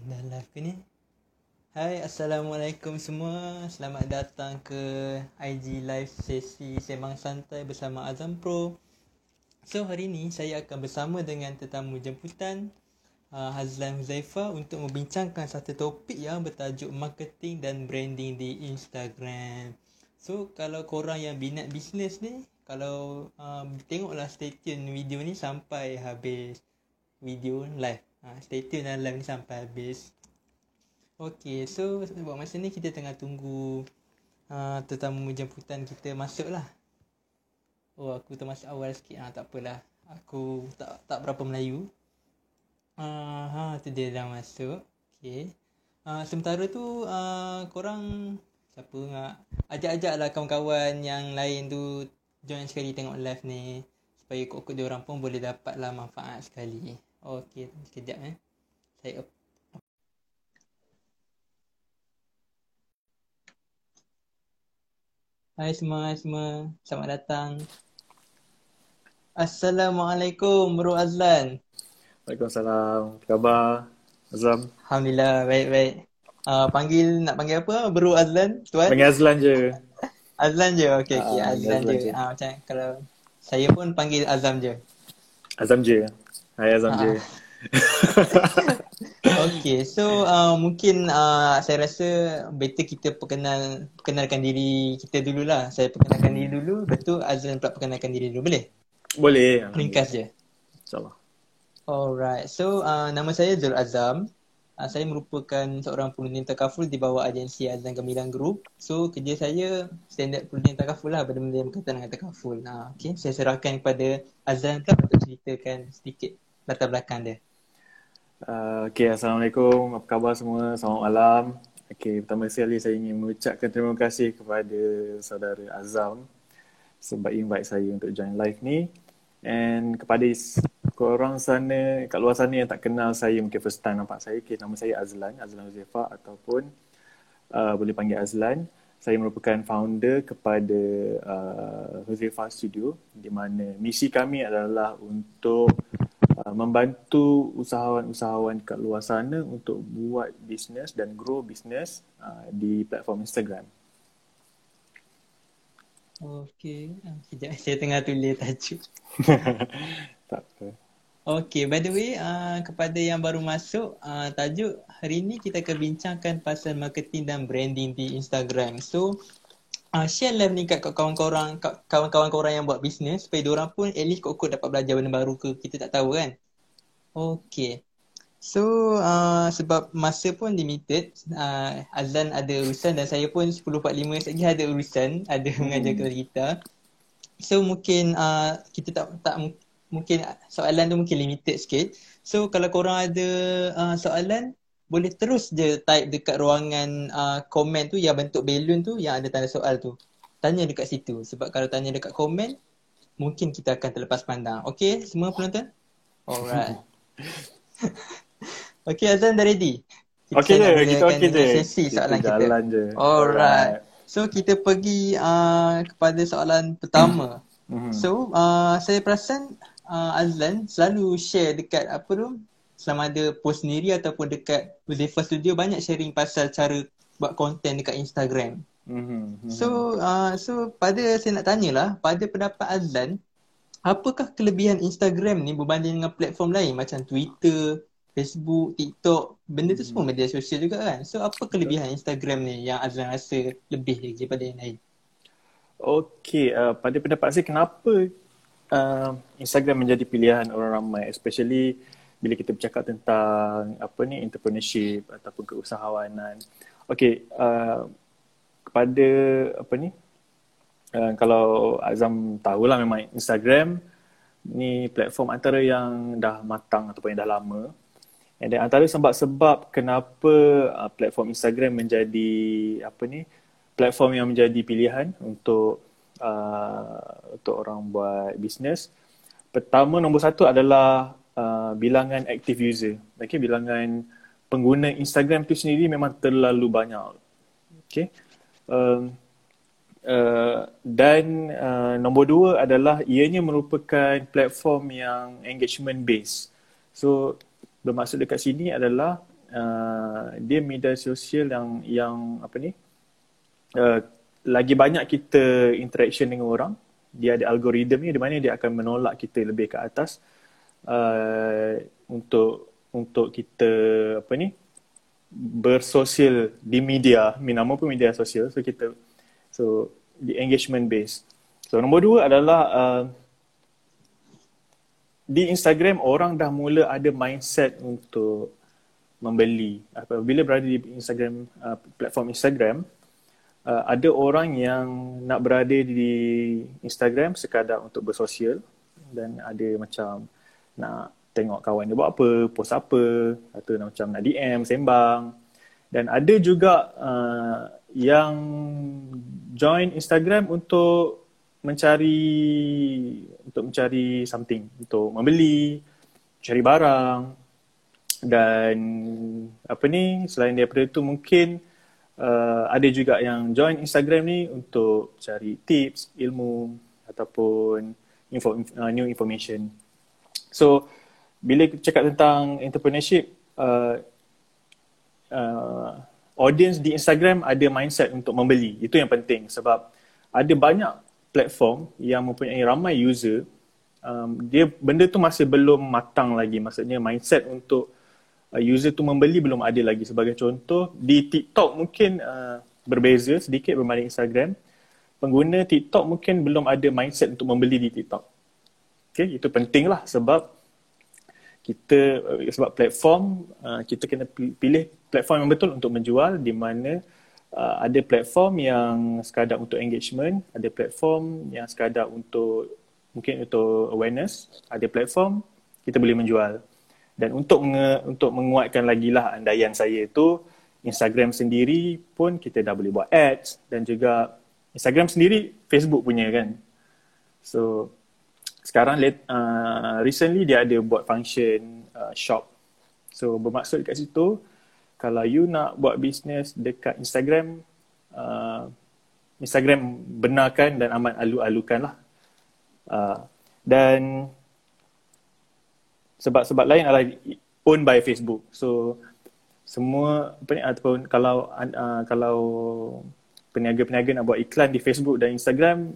Dah live ke ni? Hai, Assalamualaikum semua. Selamat datang ke IG live sesi Semang Santai bersama Azam Pro. So, hari ni saya akan bersama dengan tetamu jemputan uh, Hazlan Huzaifah untuk membincangkan satu topik yang bertajuk marketing dan branding di Instagram. So, kalau korang yang minat bisnes ni, kalau um, tengoklah stay tune video ni sampai habis video live. Ha, stay tune dalam live ni sampai habis. Okay, so buat masa ni kita tengah tunggu uh, tetamu jemputan kita masuk lah. Oh, aku termasuk awal sikit. Ha, tak apalah. Aku tak tak berapa Melayu. Uh, ha, tu dia dah masuk. Okay. Uh, sementara tu, uh, korang siapa nak ajak-ajak lah kawan-kawan yang lain tu join sekali tengok live ni. Supaya kok-kok dia orang pun boleh dapat lah manfaat sekali. Okay, sekejap eh. Saya Hai semua, hai semua. Selamat datang. Assalamualaikum, Bro Azlan. Waalaikumsalam. Apa khabar? Azam. Alhamdulillah, baik-baik. Uh, panggil, nak panggil apa? Bro Azlan, tuan? Panggil Azlan je. Azlan je, okey, okay. Ah, Azlan, Azlan je. je. Ah, macam kalau saya pun panggil Azam je. Azam je. Hai Azam je. Okay, so uh, mungkin uh, saya rasa better kita perkenal perkenalkan diri kita dululah. Saya perkenalkan diri dulu, betul Azlan pula perkenalkan diri dulu, boleh? Boleh. Ringkas je. InsyaAllah. Alright, so uh, nama saya Zul Azam. Uh, saya merupakan seorang penulis takaful di bawah agensi Azam Gemilang Group. So kerja saya standard penulis takaful lah benda-benda yang berkaitan dengan takaful. Uh, okay, saya serahkan kepada Azam pula untuk ceritakan sedikit latar belakang dia. Uh, okay, Assalamualaikum. Apa khabar semua? Selamat malam. Okay, pertama sekali saya ingin mengucapkan terima kasih kepada saudara Azam sebab invite saya untuk join live ni. And kepada korang sana, kat luar sana yang tak kenal saya, mungkin first time nampak saya. Okay, nama saya Azlan, Azlan Huzaifah ataupun uh, boleh panggil Azlan. Saya merupakan founder kepada uh, Huzaifah Studio di mana misi kami adalah untuk membantu usahawan-usahawan kat luar sana untuk buat bisnes dan grow bisnes uh, di platform Instagram. Okay, sekejap saya tengah tulis tajuk. tak apa. Okay, by the way, uh, kepada yang baru masuk, uh, tajuk hari ni kita akan bincangkan pasal marketing dan branding di Instagram. So, uh, share live ni kat kawan-kawan kawan-kawan korang yang buat bisnes supaya diorang pun at least kot-kot dapat belajar benda baru ke kita tak tahu kan. Okay. So, uh, sebab masa pun limited, uh, Azlan ada urusan dan saya pun 10.45 lagi ada urusan, ada mengajar kelas gitar. So mungkin uh, kita tak tak mu- mungkin soalan tu mungkin limited sikit. So kalau korang ada uh, soalan boleh terus je type dekat ruangan uh, komen tu yang bentuk balloon tu yang ada tanda soal tu. Tanya dekat situ sebab kalau tanya dekat komen mungkin kita akan terlepas pandang. Okay semua penonton? Alright. okay Azan dah ready? Okey je, nak kita okey je. Sesi Kita soalan kita. jalan je. Alright. So kita pergi uh, kepada soalan pertama. Mhm. So uh, saya perasan uh, Azlan selalu share dekat apa tu sama ada post sendiri ataupun dekat Huzaifah Studio banyak sharing pasal cara buat konten dekat Instagram. Mhm. Mhm. So uh, so pada saya nak tanyalah pada pendapat Azlan apakah kelebihan Instagram ni berbanding dengan platform lain macam Twitter, Facebook, TikTok, benda tu semua media sosial juga kan. So apa kelebihan Instagram ni yang Azlan rasa lebih lagi daripada yang lain? Okey, uh, pada pendapat saya kenapa uh, Instagram menjadi pilihan orang ramai especially bila kita bercakap tentang apa ni entrepreneurship ataupun keusahawanan. Okey, uh, kepada apa ni uh, kalau Azam tahulah memang Instagram ni platform antara yang dah matang ataupun yang dah lama. And then antara sebab-sebab kenapa uh, platform Instagram menjadi apa ni platform yang menjadi pilihan untuk uh, untuk orang buat bisnes. Pertama nombor satu adalah uh, bilangan active user. Okay, bilangan pengguna Instagram tu sendiri memang terlalu banyak. Okay. Um, uh, dan uh, nombor dua adalah ianya merupakan platform yang engagement based. So bermaksud dekat sini adalah uh, dia media sosial yang yang apa ni uh, lagi banyak kita interaction dengan orang dia ada algoritma di mana dia akan menolak kita lebih ke atas uh, untuk untuk kita apa ni bersosial di media nama pun media sosial so kita so di engagement base so nombor dua adalah uh, di Instagram orang dah mula ada mindset untuk membeli. Apabila berada di Instagram uh, platform Instagram, uh, ada orang yang nak berada di Instagram sekadar untuk bersosial dan ada macam nak tengok kawan dia buat apa, post apa, atau nak macam nak DM, sembang. Dan ada juga uh, yang join Instagram untuk mencari untuk mencari something untuk membeli cari barang dan apa ni selain daripada itu mungkin uh, ada juga yang join Instagram ni untuk cari tips ilmu ataupun info uh, new information so bila cakap tentang entrepreneurship uh, uh, audience di Instagram ada mindset untuk membeli. Itu yang penting. Sebab ada banyak platform yang mempunyai ramai user. Um, dia benda tu masih belum matang lagi. Maksudnya mindset untuk uh, user tu membeli belum ada lagi. Sebagai contoh di TikTok mungkin uh, berbeza sedikit berbanding Instagram. Pengguna TikTok mungkin belum ada mindset untuk membeli di TikTok okay itu penting lah sebab kita sebab platform uh, kita kena pilih platform yang betul untuk menjual di mana uh, ada platform yang sekadar untuk engagement, ada platform yang sekadar untuk mungkin untuk awareness, ada platform kita boleh menjual. Dan untuk nge, untuk menguatkan lagi lah andaian saya itu Instagram sendiri pun kita dah boleh buat ads dan juga Instagram sendiri Facebook punya kan. So sekarang uh, recently dia ada buat function uh, shop. So bermaksud kat situ kalau you nak buat bisnes dekat Instagram, uh, Instagram benarkan dan amat alu-alukan lah. Uh, dan sebab-sebab lain adalah owned by Facebook. So semua apa ni ataupun kalau uh, kalau peniaga-peniaga nak buat iklan di Facebook dan Instagram,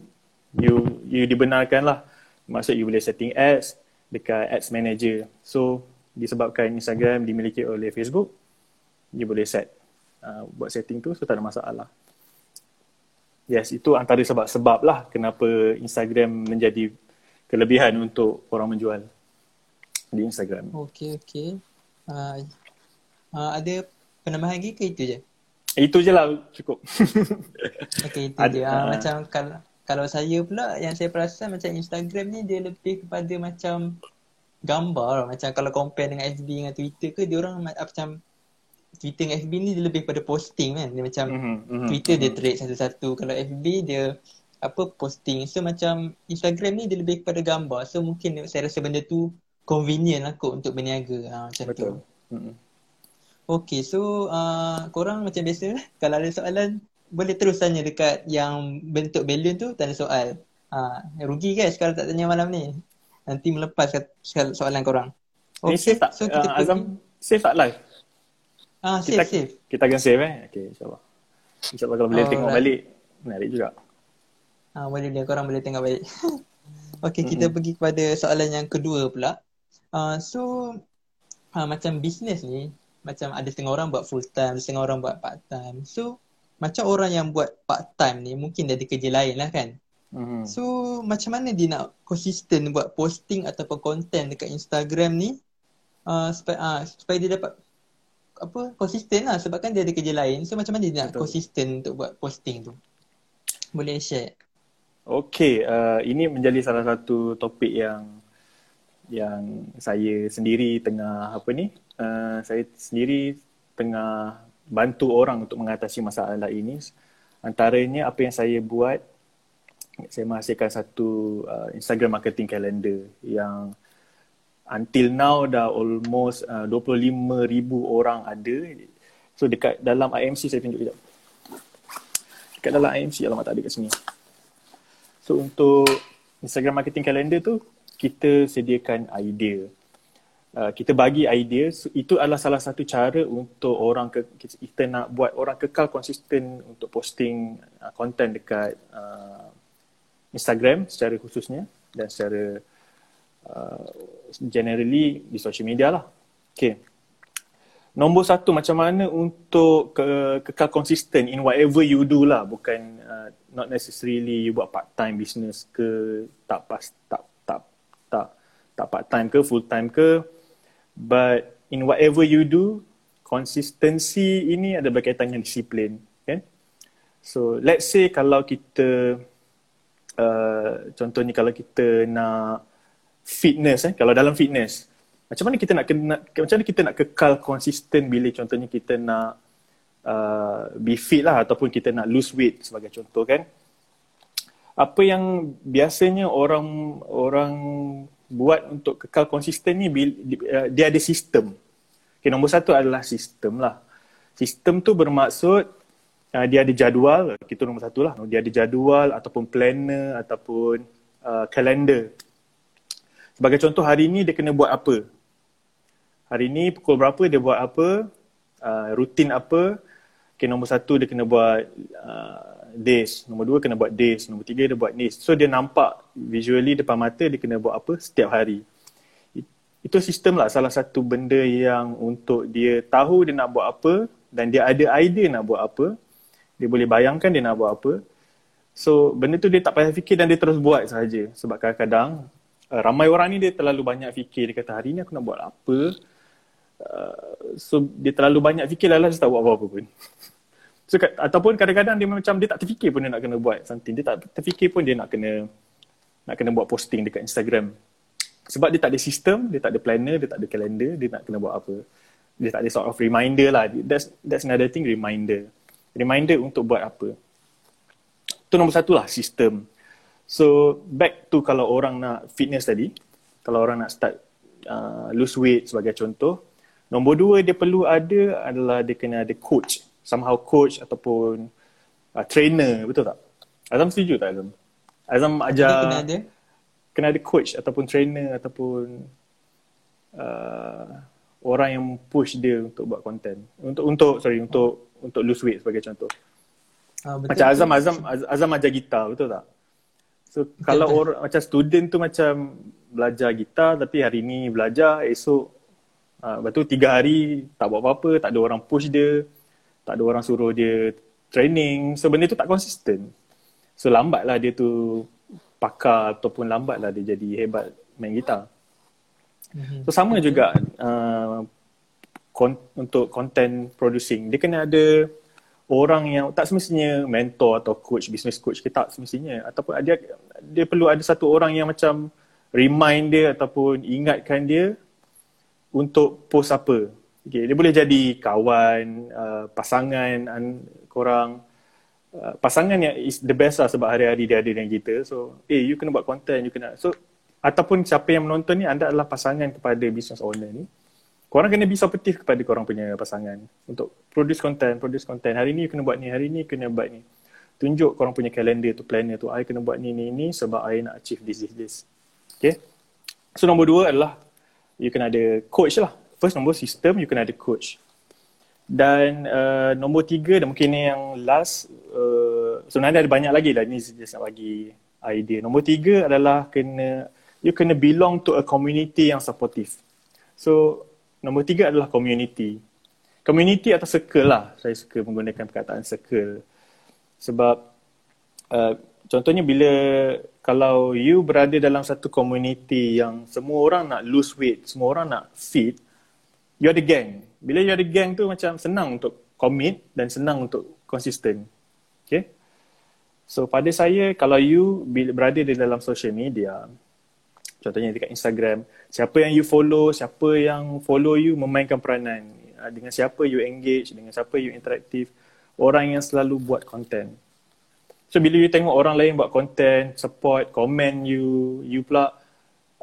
you you dibenarkan lah. Maksud you boleh setting ads dekat ads manager. So disebabkan Instagram dimiliki oleh Facebook, dia boleh set uh, buat setting tu so tak ada masalah. Yes itu antara sebab-sebab lah kenapa Instagram menjadi kelebihan untuk orang menjual di Instagram. Okay, okay. uh, uh, ada penambahan lagi ke itu je? Itu je lah cukup. Okay, itu ada, je uh, uh, macam kalau kalau saya pula yang saya perasan macam Instagram ni dia lebih kepada macam gambar macam kalau compare dengan FB dengan Twitter ke dia orang macam Twitter dengan FB ni dia lebih pada posting kan. Dia macam mm-hmm, mm-hmm, Twitter mm-hmm. dia trade satu-satu. Kalau FB dia apa posting. So macam Instagram ni dia lebih kepada gambar. So mungkin saya rasa benda tu convenient lah kot untuk berniaga. Ha, macam Betul. tu. Mm-hmm. Okay so uh, korang macam biasa kalau ada soalan boleh terus tanya dekat yang bentuk balloon tu tanya soal. Ha, rugi guys kalau tak tanya malam ni. Nanti melepas soalan korang. Okay, safe tak? So, kita uh, Azam, safe tak live? Ah, safe, kita, safe. Kita akan save eh. Okay, insyaAllah. InsyaAllah kalau boleh oh, tengok right. balik, menarik juga. Ah, boleh boleh. Korang boleh tengok balik. okay, mm-hmm. kita pergi kepada soalan yang kedua pula. Uh, so, uh, macam bisnes ni, macam ada setengah orang buat full time, setengah orang buat part time. So, macam orang yang buat part time ni, mungkin dia ada kerja lain lah kan? Mm-hmm. So, macam mana dia nak konsisten buat posting ataupun konten dekat Instagram ni? Uh, supaya, uh, supaya dia dapat apa konsisten lah. Sebab kan dia ada kerja lain. So macam mana dia nak konsisten untuk buat posting tu? Boleh share. Okay, uh, ini menjadi salah satu topik yang yang saya sendiri tengah apa ni? Uh, saya sendiri tengah bantu orang untuk mengatasi masalah ini antaranya apa yang saya buat saya menghasilkan satu uh, Instagram marketing calendar yang until now dah almost uh, 25 ribu orang ada. So dekat dalam IMC saya tunjuk sekejap. Dekat dalam IMC alamat tak ada kat sini. So untuk Instagram marketing calendar tu kita sediakan idea. Uh, kita bagi idea so, itu adalah salah satu cara untuk orang ke, kita nak buat orang kekal konsisten untuk posting uh, content dekat uh, Instagram secara khususnya dan secara uh, generally di social media lah. Okay. Nombor satu macam mana untuk ke, kekal konsisten in whatever you do lah bukan uh, not necessarily you buat part time business ke tak pas tak tak tak tak part time ke full time ke but in whatever you do konsistensi ini ada berkaitan dengan disiplin kan? So let's say kalau kita uh, contohnya kalau kita nak fitness eh kalau dalam fitness macam mana kita nak kena macam mana kita nak kekal konsisten bila contohnya kita nak uh, be fit lah ataupun kita nak lose weight sebagai contoh kan? Apa yang biasanya orang orang buat untuk kekal konsisten ni uh, dia ada sistem. Okay, nombor satu adalah sistem lah. Sistem tu bermaksud uh, dia ada jadual kita nombor satu lah. Dia ada jadual ataupun planner ataupun uh, kalender sebagai contoh hari ni dia kena buat apa? Hari ni pukul berapa dia buat apa? Uh, rutin apa? Okay, nombor satu dia kena buat uh, days. Nombor dua kena buat days nombor tiga dia buat days. So dia nampak visually depan mata dia kena buat apa? Setiap hari. Itu sistem lah salah satu benda yang untuk dia tahu dia nak buat apa dan dia ada idea nak buat apa dia boleh bayangkan dia nak buat apa. So benda tu dia tak payah fikir dan dia terus buat sahaja. Sebab kadang-kadang uh, ramai orang ni dia terlalu banyak fikir. Dia kata hari ni aku nak buat apa? Uh, so dia terlalu banyak fikir lah dia tak buat apa-apa pun so, ataupun kadang-kadang dia macam dia tak terfikir pun dia nak kena buat something. Dia tak terfikir pun dia nak kena nak kena buat posting dekat Instagram. Sebab dia tak ada sistem dia tak ada planner dia tak ada calendar dia nak kena buat apa. Dia tak ada sort of reminder lah. That's, that's another thing reminder. Reminder untuk buat apa. Tu nombor satu lah sistem. So back to kalau orang nak fitness tadi, kalau orang nak start uh, lose weight sebagai contoh, nombor dua dia perlu ada adalah dia kena ada coach, somehow coach ataupun uh, trainer, betul tak? Azam setuju tak Azam? Azam ajar dia kena ada kena ada coach ataupun trainer ataupun uh, orang yang push dia untuk buat content. Untuk untuk sorry untuk untuk lose weight sebagai contoh. Uh, betul macam Azam Azam Azam ajar gitar, betul tak? So kalau orang macam student tu macam belajar gitar tapi hari ni belajar esok uh, lepas tu tiga hari tak buat apa-apa, tak ada orang push dia, tak ada orang suruh dia training. So benda tu tak konsisten. So lambatlah dia tu pakar ataupun lambatlah dia jadi hebat main gitar. Mhm. So sama juga uh, kon- untuk content producing. Dia kena ada orang yang tak semestinya mentor atau coach, business coach ke tak semestinya ataupun dia dia perlu ada satu orang yang macam remind dia ataupun ingatkan dia untuk post apa. Okay, dia boleh jadi kawan, uh, pasangan an, korang. Uh, pasangan yang is the best lah sebab hari-hari dia ada dengan kita. So, eh, hey, you kena buat content, you kena. So, ataupun siapa yang menonton ni, anda adalah pasangan kepada business owner ni korang kena be supportive kepada korang punya pasangan untuk produce content, produce content. Hari ni kena buat ni, hari ni kena buat ni. Tunjuk korang punya calendar tu, planner tu. I kena buat ni, ni, ni sebab I nak achieve this, this, this. Okay. So nombor dua adalah you kena ada coach lah. First nombor sistem, you kena ada coach. Dan uh, nombor tiga dan mungkin ni yang last, uh, sebenarnya ada banyak lagi lah. Ni just nak bagi idea. Nombor tiga adalah kena, you kena belong to a community yang supportive. So Nombor tiga adalah community. Community atau circle lah. Saya suka menggunakan perkataan circle. Sebab uh, contohnya bila kalau you berada dalam satu community yang semua orang nak lose weight, semua orang nak fit, you ada gang. Bila you ada gang tu macam senang untuk commit dan senang untuk konsisten. Okay? So pada saya kalau you berada di dalam social media, contohnya dekat Instagram siapa yang you follow siapa yang follow you memainkan peranan ah, dengan siapa you engage dengan siapa you interaktif orang yang selalu buat content so bila you tengok orang lain buat content support comment you you pula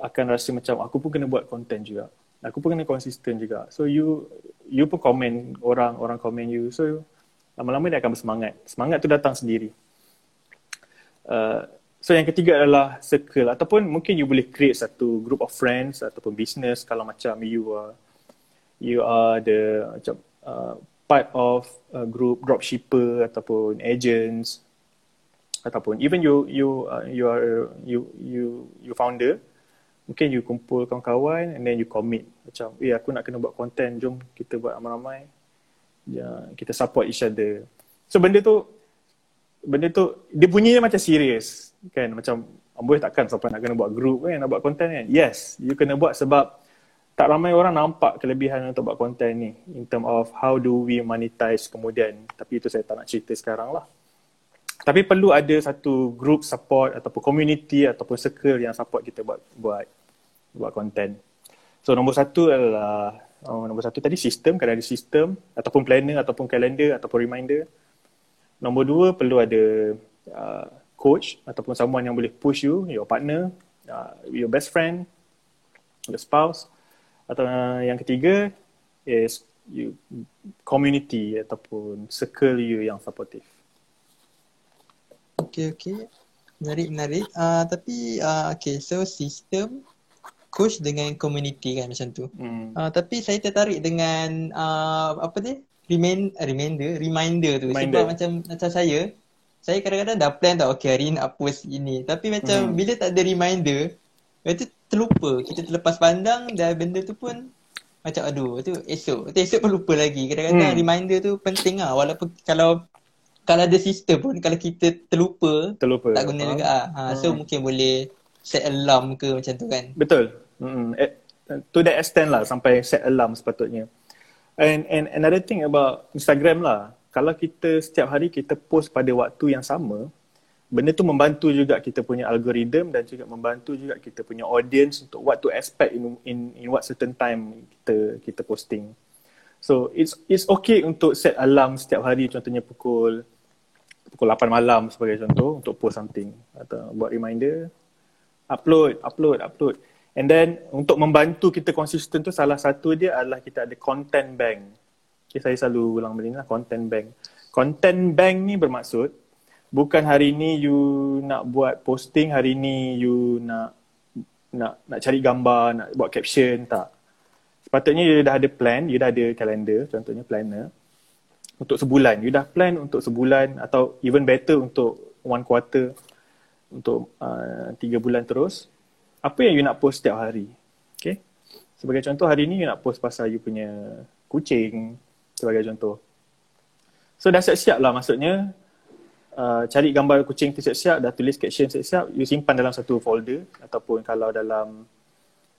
akan rasa macam aku pun kena buat content juga aku pun kena konsisten juga. So you you pun comment orang orang comment you. So lama-lama dia akan bersemangat. Semangat tu datang sendiri. Uh, So yang ketiga adalah circle. Ataupun mungkin you boleh create satu group of friends ataupun business kalau macam you are you are the macam uh, part of a group dropshipper ataupun agents ataupun even you you uh, you are you you you founder. Mungkin you kumpul kawan-kawan and then you commit macam eh aku nak kena buat content jom kita buat ramai-ramai. Ya kita support each other. So benda tu benda tu dia bunyinya macam serius kan? Macam amboi takkan siapa nak kena buat group kan nak buat content kan? Yes you kena buat sebab tak ramai orang nampak kelebihan untuk buat content ni in term of how do we monetize kemudian. Tapi itu saya tak nak cerita sekarang lah. Tapi perlu ada satu group support ataupun community ataupun circle yang support kita buat buat buat content. So nombor satu adalah oh, nombor satu tadi sistem, kena ada sistem ataupun planner ataupun calendar ataupun reminder. Nombor dua perlu ada uh, coach ataupun someone yang boleh push you, your partner, uh, your best friend, your spouse. Atau uh, yang ketiga is you community ataupun circle you yang supportive. Okay, okay. Menarik, menarik. Uh, tapi, uh, okay. So, sistem, coach dengan community kan macam tu. Hmm. Uh, tapi saya tertarik dengan, uh, apa ni? Remind, reminder, reminder tu. Reminder. Sebab macam macam saya, saya kadang-kadang dah plan tau, okay hari ni nak post ini. Tapi macam hmm. bila tak ada reminder, itu terlupa. Kita terlepas pandang dan benda tu pun macam aduh, tu esok. Tu esok pun lupa lagi. Kadang-kadang hmm. reminder tu penting lah. Walaupun kalau kalau ada sistem pun kalau kita terlupa, terlupa. tak guna juga ah. Ha, so hmm. mungkin boleh set alarm ke macam tu kan. Betul. Hmm. To that extent lah sampai set alarm sepatutnya. And and another thing about Instagram lah, kalau kita setiap hari kita post pada waktu yang sama, benda tu membantu juga kita punya algorithm dan juga membantu juga kita punya audience untuk what to expect in in in what certain time kita kita posting. So it's it's okay untuk set alarm setiap hari contohnya pukul pukul 8 malam sebagai contoh untuk post something atau buat reminder upload upload upload and then untuk membantu kita konsisten tu salah satu dia adalah kita ada content bank okay, saya selalu ulang benda ni lah content bank content bank ni bermaksud bukan hari ni you nak buat posting hari ni you nak nak nak cari gambar nak buat caption tak sepatutnya you dah ada plan you dah ada kalender contohnya planner untuk sebulan. You dah plan untuk sebulan atau even better untuk one quarter untuk uh, tiga bulan terus. Apa yang you nak post setiap hari? Okay. Sebagai contoh hari ni you nak post pasal you punya kucing sebagai contoh. So dah siap-siap lah maksudnya uh, cari gambar kucing tu siap-siap, dah tulis caption siap-siap, you simpan dalam satu folder ataupun kalau dalam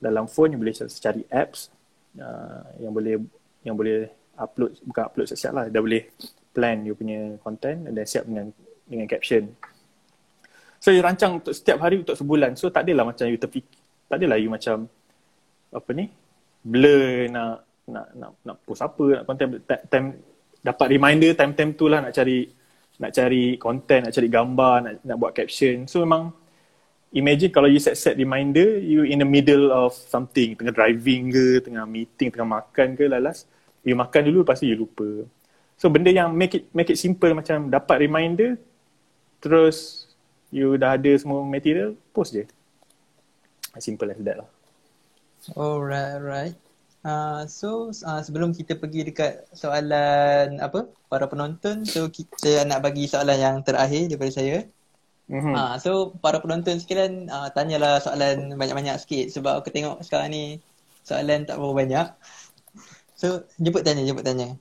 dalam phone you boleh cari apps uh, yang boleh yang boleh upload bukan upload siap-siap lah dah boleh plan you punya content dan siap dengan dengan caption so you rancang untuk setiap hari untuk sebulan. So tak adalah macam you terfikir tak adalah you macam apa ni blur nak nak nak nak post apa nak content. Time, time dapat reminder time-time tu lah nak cari nak cari content nak cari gambar nak nak buat caption. So memang imagine kalau you set set reminder you in the middle of something. Tengah driving ke tengah meeting tengah makan ke lalas you makan dulu lepas tu you lupa. So benda yang make it make it simple macam dapat reminder terus you dah ada semua material post je. As simple as that lah. Alright, right. Uh, so uh, sebelum kita pergi dekat soalan apa para penonton so kita nak bagi soalan yang terakhir daripada saya. Mm-hmm. Uh, so para penonton sekalian uh, tanyalah soalan banyak-banyak sikit sebab aku tengok sekarang ni soalan tak berapa banyak. So, jemput tanya, jemput tanya.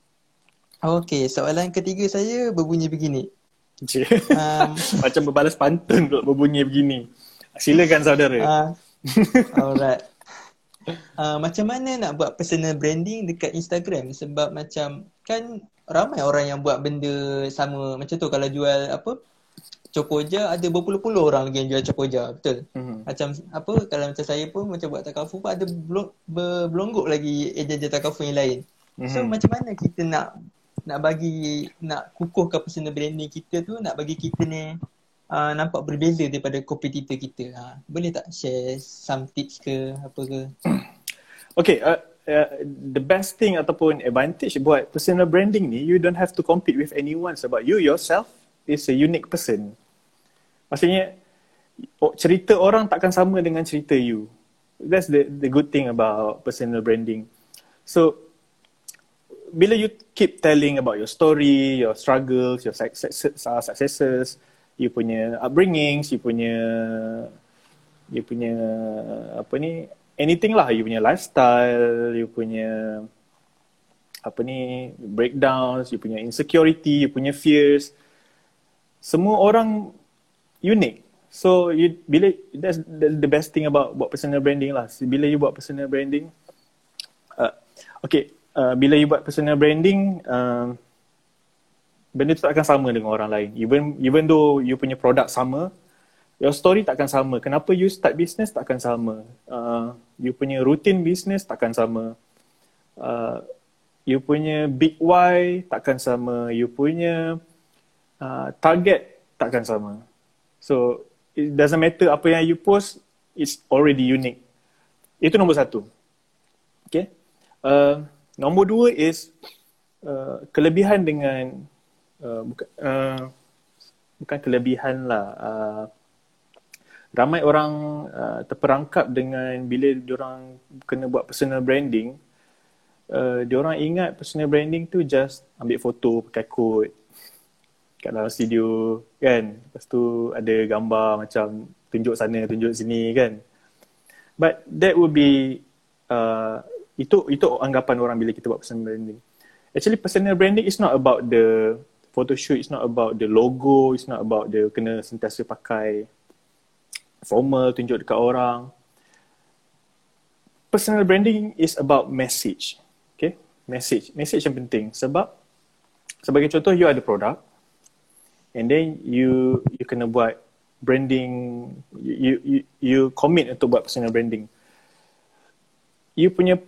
Okay, soalan ketiga saya berbunyi begini. Um, Macam berbalas pantun pula berbunyi begini. Silakan saudara. Uh, alright. Uh, macam mana nak buat personal branding dekat Instagram? Sebab macam kan ramai orang yang buat benda sama. Macam tu kalau jual apa Copoja ada berpuluh-puluh orang lagi yang jual Copoja, betul? Mm-hmm. Macam apa kalau macam saya pun macam buat takafu pun ada berlonggok lagi ejen-ejen takafu yang lain. Mm-hmm. So macam mana kita nak nak bagi nak kukuhkan personal branding kita tu nak bagi kita ni uh, nampak berbeza daripada kompetitor kita. Ha, boleh tak share some tips ke apa ke? Okay, uh, uh, the best thing ataupun advantage buat personal branding ni you don't have to compete with anyone sebab you yourself is a unique person. Maksudnya cerita orang takkan sama dengan cerita you. That's the the good thing about personal branding. So bila you keep telling about your story, your struggles, your successes, uh, successes, you punya upbringings, you punya you punya apa ni anything lah, you punya lifestyle, you punya apa ni breakdowns, you punya insecurity, you punya fears. Semua orang unik. So you bila that's the, the best thing about buat personal branding lah. Bila you buat personal branding, uh, okay, uh, bila you buat personal branding, uh, benda tu tak akan sama dengan orang lain. Even even though you punya produk sama, your story takkan sama. Kenapa you start business takkan sama. Uh, you punya routine business takkan sama. Uh, you punya big why takkan sama. You punya uh, target takkan sama. So it doesn't matter apa yang you post, it's already unique. Itu nombor satu. Okay. Uh, nombor dua is uh, kelebihan dengan uh, bukan uh, bukan kelebihan lah. Uh, ramai orang uh, terperangkap dengan bila diorang kena buat personal branding, uh, diorang ingat personal branding tu just ambil foto pakai code kat dalam studio kan lepas tu ada gambar macam tunjuk sana tunjuk sini kan but that would be uh, itu itu anggapan orang bila kita buat personal branding. Actually personal branding is not about the photo shoot it's not about the logo it's not about the kena sentiasa pakai formal tunjuk dekat orang. Personal branding is about message okay? Message message yang penting. Sebab sebagai contoh you ada produk and then you you kena buat branding you you you commit untuk buat personal branding. You punya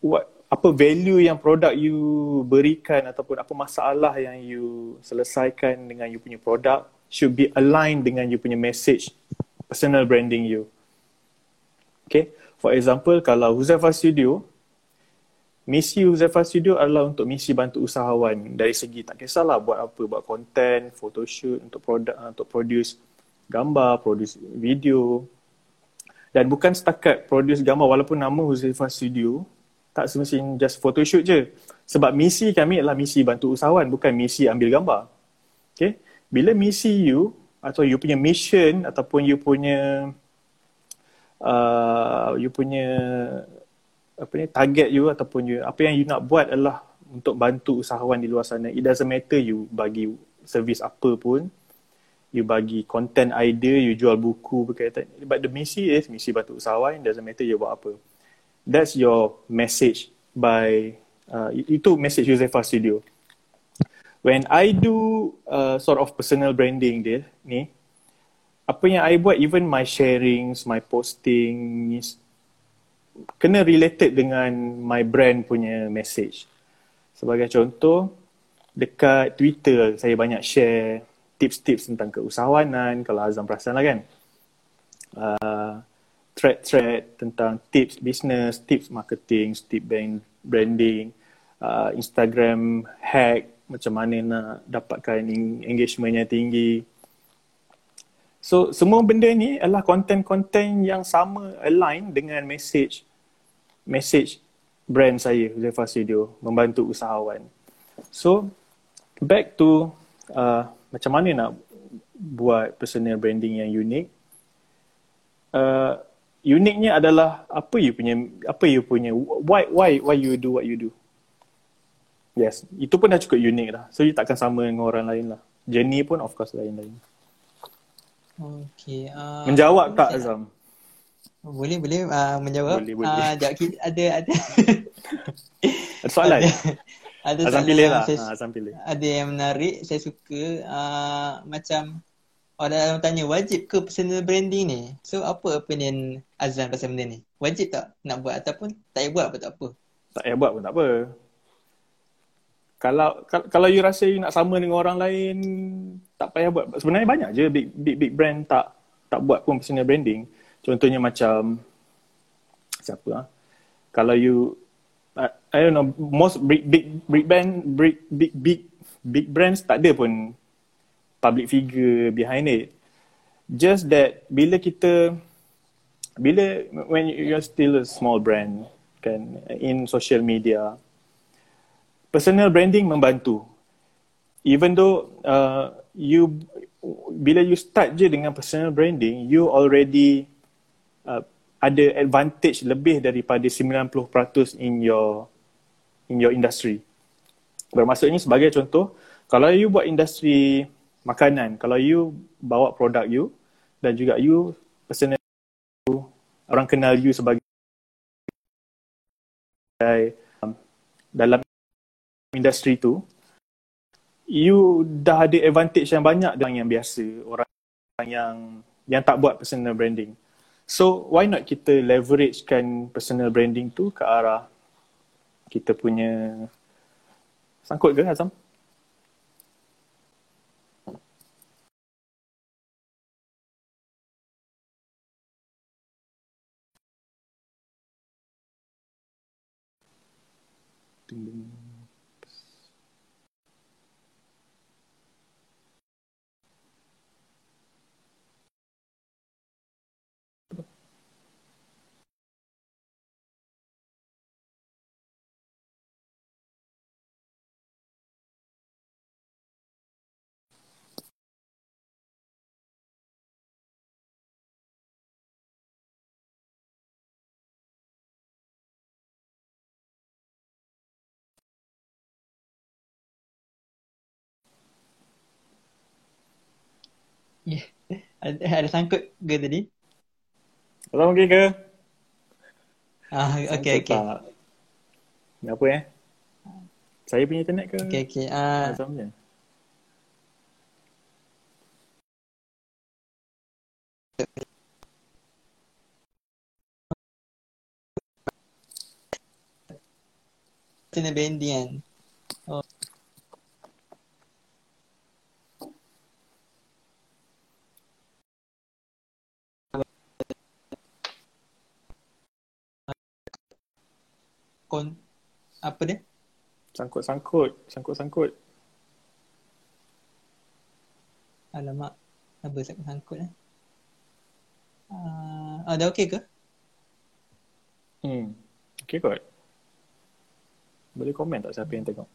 what apa value yang produk you berikan ataupun apa masalah yang you selesaikan dengan you punya produk should be aligned dengan you punya message personal branding you. Okay? For example kalau Huzaifah Studio misi Huzaifah Studio adalah untuk misi bantu usahawan. Dari segi tak kisahlah buat apa, buat konten, photoshoot untuk produk, untuk produce gambar, produce video. Dan bukan setakat produce gambar walaupun nama Huzaifah Studio tak semestinya just photoshoot je. Sebab misi kami adalah misi bantu usahawan bukan misi ambil gambar. Okay? bila misi you atau you punya mission ataupun you punya uh, you punya apa ni target you ataupun you apa yang you nak buat adalah untuk bantu usahawan di luar sana. It doesn't matter you bagi servis apa pun. You bagi content idea you jual buku berkaitan. But the misi is misi bantu usahawan doesn't matter you buat apa that's your message by uh, itu message Josefa Studio when I do uh, sort of personal branding dia ni apa yang I buat even my sharings my postings kena related dengan my brand punya message. Sebagai contoh, dekat Twitter saya banyak share tips-tips tentang keusahawanan kalau Azam perasan lah kan. Uh, thread-thread tentang tips business, tips marketing, tips branding, uh, Instagram hack, macam mana nak dapatkan engagement yang tinggi. So semua benda ni adalah konten-konten yang sama align dengan message message brand saya Zefa Studio membantu usahawan. So back to uh, macam mana nak buat personal branding yang unik. Uh, uniknya adalah apa you punya apa you punya why why why you do what you do. Yes, itu pun dah cukup unik dah. So you takkan sama dengan orang lain lah. Journey pun of course lain-lain. Okay. Uh, Menjawab tak Azam? Boleh boleh uh, menjawab. Boleh boleh. Uh, jap, ada ada. ada soalan. Ada, ada Azam pilih lah. Saya, ha, Azam pilih. Ada yang menarik. Saya suka uh, macam orang tanya wajib ke personal branding ni? So apa opinion Azam pasal benda ni? Wajib tak nak buat ataupun tak payah buat pun tak apa? Tak payah buat pun tak apa kalau kalau you rasa you nak sama dengan orang lain tak payah buat sebenarnya banyak je big big big brand tak tak buat pun personal branding contohnya macam siapa ah kalau you I don't know most big big big brand big big big big brands tak ada pun public figure behind it. Just that bila kita bila when you're still a small brand kan in social media personal branding membantu. Even though uh, you bila you start je dengan personal branding you already uh, ada advantage lebih daripada 90% in your in your industry. Bermaksudnya sebagai contoh kalau you buat industri makanan kalau you bawa produk you dan juga you personal orang kenal you sebagai um, dalam industri tu you dah ada advantage yang banyak dengan yang biasa orang yang yang tak buat personal branding so why not kita leveragekan personal branding tu ke arah kita punya sangkut ke Azam? 叮咚 Yeah. Ada, ada sangkut ke tadi? Azam okey ke? Ah, okey okey. Ni apa eh? Saya punya internet ke? Okey okey. Ah, Azam je. kena bending kan. Oh. Kon apa dia? Sangkut-sangkut. Sangkut-sangkut. Alamak. Apa sangkut sangkut eh? Ah, uh, dah okey ke? Hmm. Okay kot. Boleh komen tak siapa yang tengok?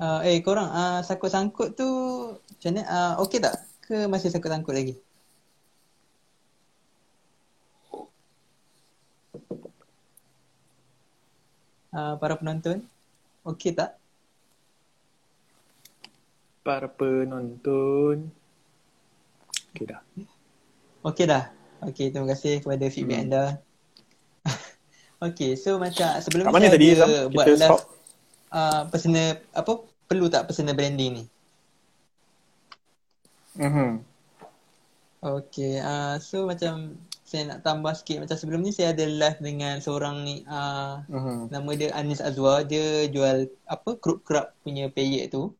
Uh, eh korang uh, sangkut-sangkut tu macam mana? Uh, okey tak? Ke masih sangkut-sangkut lagi? Uh, para penonton, okey tak? Para penonton. Okay dah. Okey dah. Okey, terima kasih kepada feedback Hmm. anda. Okey, so macam sebelum Kat ni mana saya tadi ada buat Kita live stop. uh, personal apa perlu tak personal branding ni? Mhm. Okay, uh, so macam saya nak tambah sikit macam sebelum ni saya ada live dengan seorang ni uh, Mhm. nama dia Anis Azwar dia jual apa Krup Krab punya peyek tu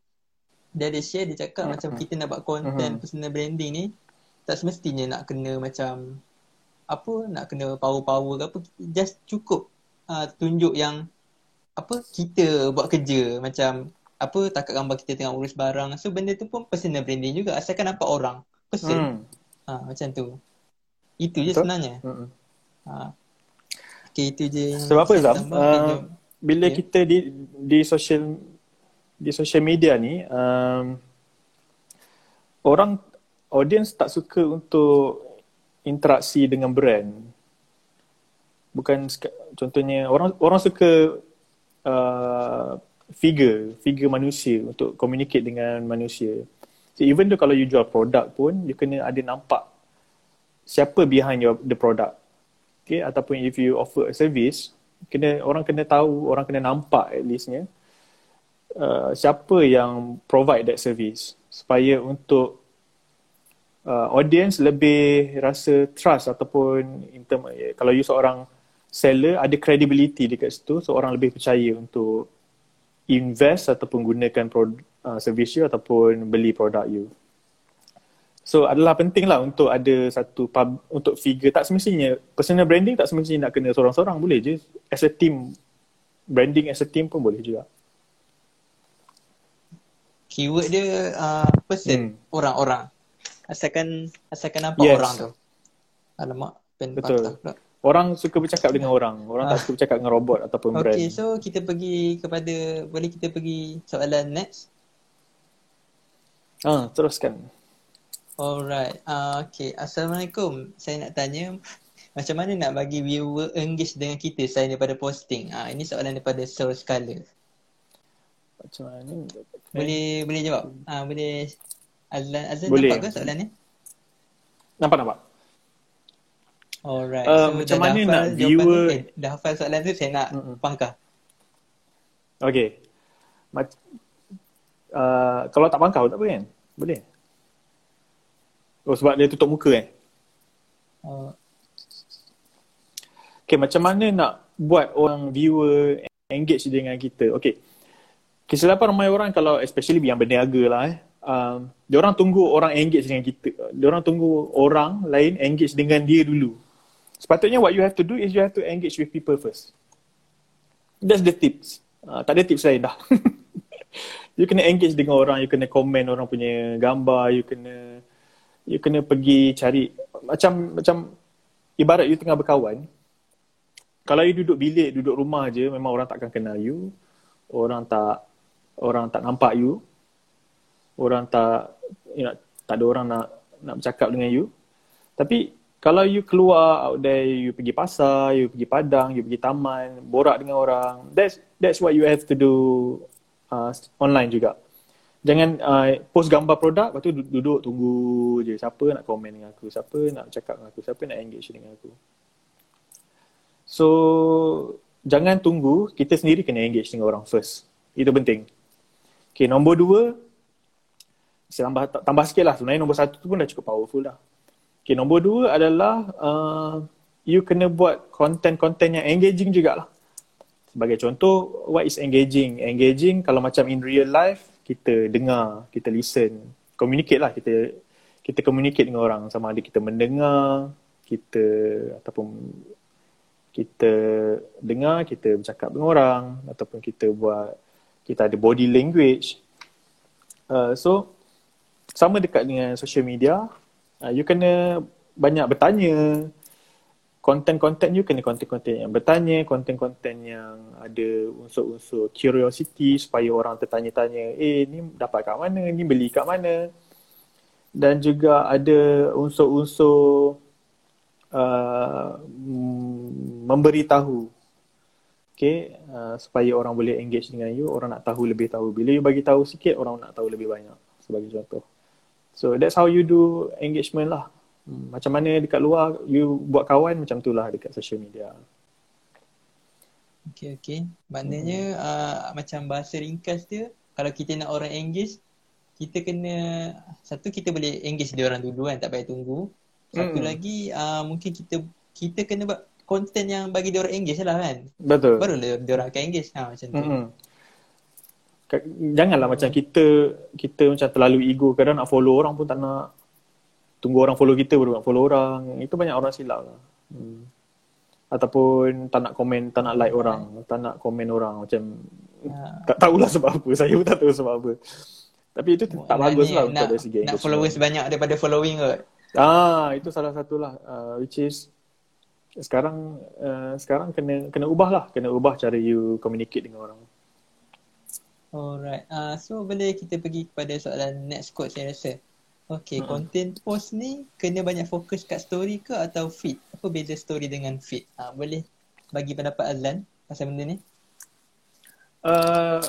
dia ada share dia cakap macam Mhm. kita nak buat content Mhm. personal branding ni tak semestinya nak kena macam apa nak kena power-power ke apa just cukup uh, tunjuk yang apa kita buat kerja macam apa takat gambar kita tengah urus barang so benda tu pun personal branding juga asalkan nampak orang person Hmm. Ha, macam tu. Itu je Betul. sebenarnya. Mhm. Ha. Okay, itu je Sebab apa Zam? Okay, Uh, jom. bila Ya. kita di di social di social media ni um, orang audience tak suka untuk interaksi dengan brand. Bukan contohnya orang orang suka uh, figure, figure manusia untuk communicate dengan manusia. So even though kalau you jual produk pun you kena ada nampak siapa behind your the product. Okay, ataupun if you offer a service, kena orang kena tahu, orang kena nampak at leastnya uh, siapa yang provide that service supaya untuk uh, audience lebih rasa trust ataupun in term, eh, kalau you seorang seller ada credibility dekat situ so orang lebih percaya untuk invest ataupun gunakan produk uh, service you ataupun beli produk you. So adalah penting lah untuk ada satu pub, untuk figure tak semestinya personal branding tak semestinya nak kena seorang-seorang boleh je as a team branding as a team pun boleh juga. Keyword dia uh, person, Hmm. orang-orang. Asalkan asalkan nampak Yes. orang tu. Alamak, pen Betul. patah pula. Orang suka bercakap dengan orang. Orang tak suka bercakap dengan robot ataupun brand. Okay, so kita pergi kepada, boleh kita pergi soalan next? Ah, teruskan. Alright. Uh, okay. Assalamualaikum. Saya nak tanya macam mana nak bagi viewer engage dengan kita selain daripada posting? Ah ini soalan daripada Soul Scholar. Macam mana? Boleh boleh jawab? Ah boleh Azlan Azlan Boleh. nampak ke soalan ni? Nampak nampak. Alright. Uh, so, macam mana nak viewer- tu, eh, dah hafal soalan tu saya nak Mm-mm. pangkah. Okay. Mac- uh, kalau tak pangkau tak apa kan? Boleh. Oh sebab dia tutup muka eh? Uh, Okay, macam mana nak buat orang viewer engage dengan kita? Okay. Kesilapan ramai orang kalau especially yang berniaga lah eh. Um, dia orang tunggu orang engage dengan kita. Dia orang tunggu orang lain engage dengan dia dulu. Sepatutnya what you have to do is you have to engage with people first. That's the tips. Uh, tak ada tips lain dah. you kena engage dengan orang, you kena komen orang punya gambar, you kena you kena pergi cari macam macam ibarat you tengah berkawan, kalau you duduk bilik, duduk rumah je, memang orang takkan kenal you. Orang tak orang tak nampak you. Orang tak you know, tak ada orang nak nak bercakap dengan you. Tapi kalau you keluar out there, you pergi pasar, you pergi padang, you pergi taman, borak dengan orang, that's that's what you have to do uh, online juga. Jangan uh, post gambar produk, lepas tu duduk, tunggu je siapa nak komen dengan aku, siapa nak cakap dengan aku, siapa nak engage dengan aku. So jangan tunggu, kita sendiri kena engage dengan orang first. Itu penting. Okay, nombor dua, saya tambah, tambah sikit lah. Sebenarnya nombor satu tu pun dah cukup powerful dah. Okay, nombor dua adalah uh, you kena buat konten-konten yang engaging jugalah. Sebagai contoh, what is engaging? Engaging kalau macam in real life, kita dengar, kita listen, communicate lah. Kita kita communicate dengan orang sama ada kita mendengar, kita ataupun kita dengar, kita bercakap dengan orang ataupun kita buat kita ada body language. Uh, so sama dekat dengan social media, uh, you kena banyak bertanya. Konten-konten you kena konten-konten yang bertanya, konten-konten yang ada unsur-unsur curiosity supaya orang tertanya-tanya, eh ni dapat kat mana, ni beli kat mana. Dan juga ada unsur-unsur uh, memberitahu. Okay, uh, supaya orang boleh engage dengan you orang nak tahu lebih tahu. Bila you bagi tahu sikit orang nak tahu lebih banyak. Sebagai contoh. So that's how you do engagement lah macam mana dekat luar you buat kawan macam tu lah dekat social media Okay, okay. Maknanya uh, macam bahasa ringkas dia, kalau kita nak orang engage, kita kena, satu kita boleh engage dia orang dulu kan, tak payah tunggu. Satu Mm. lagi, uh, mungkin kita kita kena buat konten yang bagi dia orang engage lah kan. betul Barulah dia orang akan engage. Ha, macam tu. Ka- Janganlah macam kita kita macam terlalu ego kadang nak follow orang pun tak nak tunggu orang follow kita baru nak follow orang. Itu banyak orang silap lah. Hmm. Ataupun tak nak komen, tak nak like orang, tak nak komen orang macam Ha. tak tahulah sebab apa. Saya pun tak tahu sebab apa. Tapi itu tak Maknanya bagus lah untuk dari segi Nak followers banyak daripada following kot. Ah, itu salah satu lah. Uh, which is sekarang uh, sekarang kena kena ubah lah, kena ubah cara you communicate dengan orang. Alright. Uh, so boleh kita pergi kepada soalan next quote saya rasa. Okay, Hmm. content post ni kena banyak fokus kat story ke atau feed? Apa beza story dengan feed? Uh, boleh bagi pendapat Azlan pasal benda ni? Uh,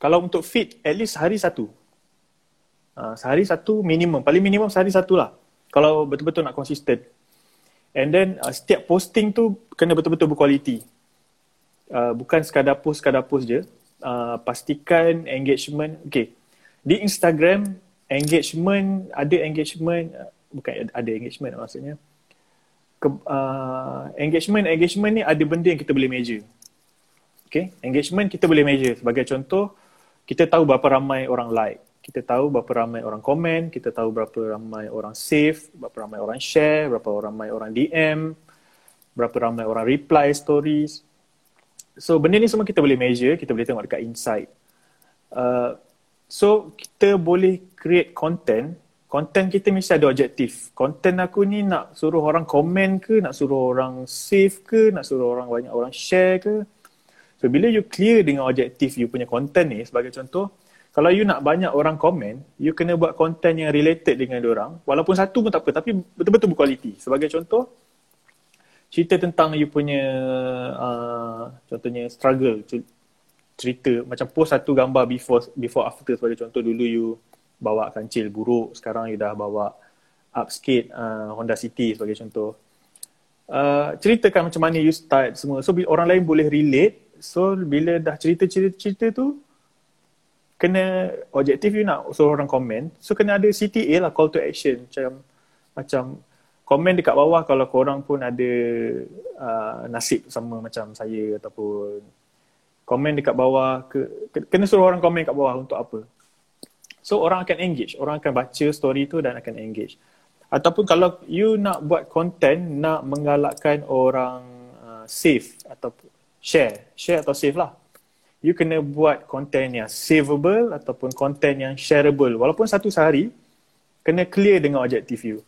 kalau untuk fit, at least hari satu. Uh, sehari satu minimum. Paling minimum sehari satu lah. Kalau betul-betul nak konsisten. And then uh, setiap posting tu kena betul-betul berkualiti. Uh, bukan sekadar post, sekadar post je. Uh, pastikan engagement. Okay. Di Instagram, engagement, ada engagement, bukan ada engagement maksudnya. Ke, uh, engagement, engagement ni ada benda yang kita boleh measure. Okay, engagement kita boleh measure. Sebagai contoh, kita tahu berapa ramai orang like. Kita tahu berapa ramai orang komen. Kita tahu berapa ramai orang save. Berapa ramai orang share. Berapa ramai orang DM. Berapa ramai orang reply stories. So, benda ni semua kita boleh measure. Kita boleh tengok dekat insight. Uh, so kita boleh create content content kita mesti ada objektif. Content aku ni nak suruh orang komen ke, nak suruh orang save ke, nak suruh orang banyak orang share ke. So bila you clear dengan objektif you punya content ni sebagai contoh, kalau you nak banyak orang komen, you kena buat content yang related dengan orang. Walaupun satu pun tak apa, tapi betul-betul berkualiti. Sebagai contoh, cerita tentang you punya uh, contohnya struggle cerita macam post satu gambar before before after sebagai contoh dulu you bawa kancil buruk sekarang you dah bawa up sikit uh, Honda City sebagai contoh. Uh, ceritakan macam mana you start semua. So orang lain boleh relate. So bila dah cerita-cerita tu kena objektif you nak suruh orang komen so kena ada CTA lah call to action. Macam macam komen dekat bawah kalau korang pun ada uh, nasib sama macam saya ataupun komen dekat bawah ke, kena suruh orang komen dekat bawah untuk apa So orang akan engage, orang akan baca story tu dan akan engage. Ataupun kalau you nak buat content nak menggalakkan orang uh, save atau share, share atau save lah. You kena buat content yang savable ataupun content yang shareable. Walaupun satu sehari, kena clear dengan objektif you.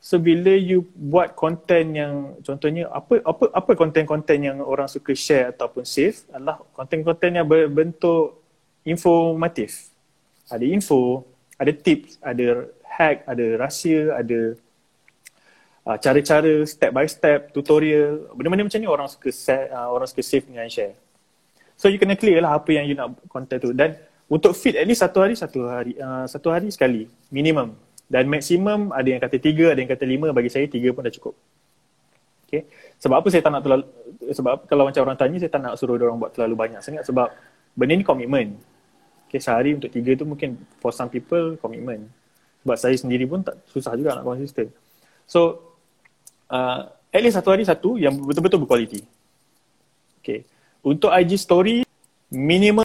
So bila you buat content yang contohnya apa apa apa content-content yang orang suka share ataupun save adalah content-content yang berbentuk informatif ada info, ada tips, ada hack, ada rahsia, ada uh, cara-cara step by step, tutorial. Benda-benda macam ni orang suka set, uh, orang suka save dengan share. So you kena clear lah apa yang you nak content tu. Dan untuk feed at least satu hari, satu hari, uh, satu hari sekali, minimum. Dan maksimum ada yang kata tiga, ada yang kata lima, bagi saya tiga pun dah cukup. Okay. Sebab apa saya tak nak terlalu, sebab kalau macam orang tanya, saya tak nak suruh orang buat terlalu banyak sangat sebab benda ni komitmen. Okay, sehari untuk tiga tu mungkin for some people commitment. Sebab saya sendiri pun tak susah juga nak konsisten. So, uh, at least satu hari satu yang betul-betul berkualiti. Okay. Untuk IG story, minimum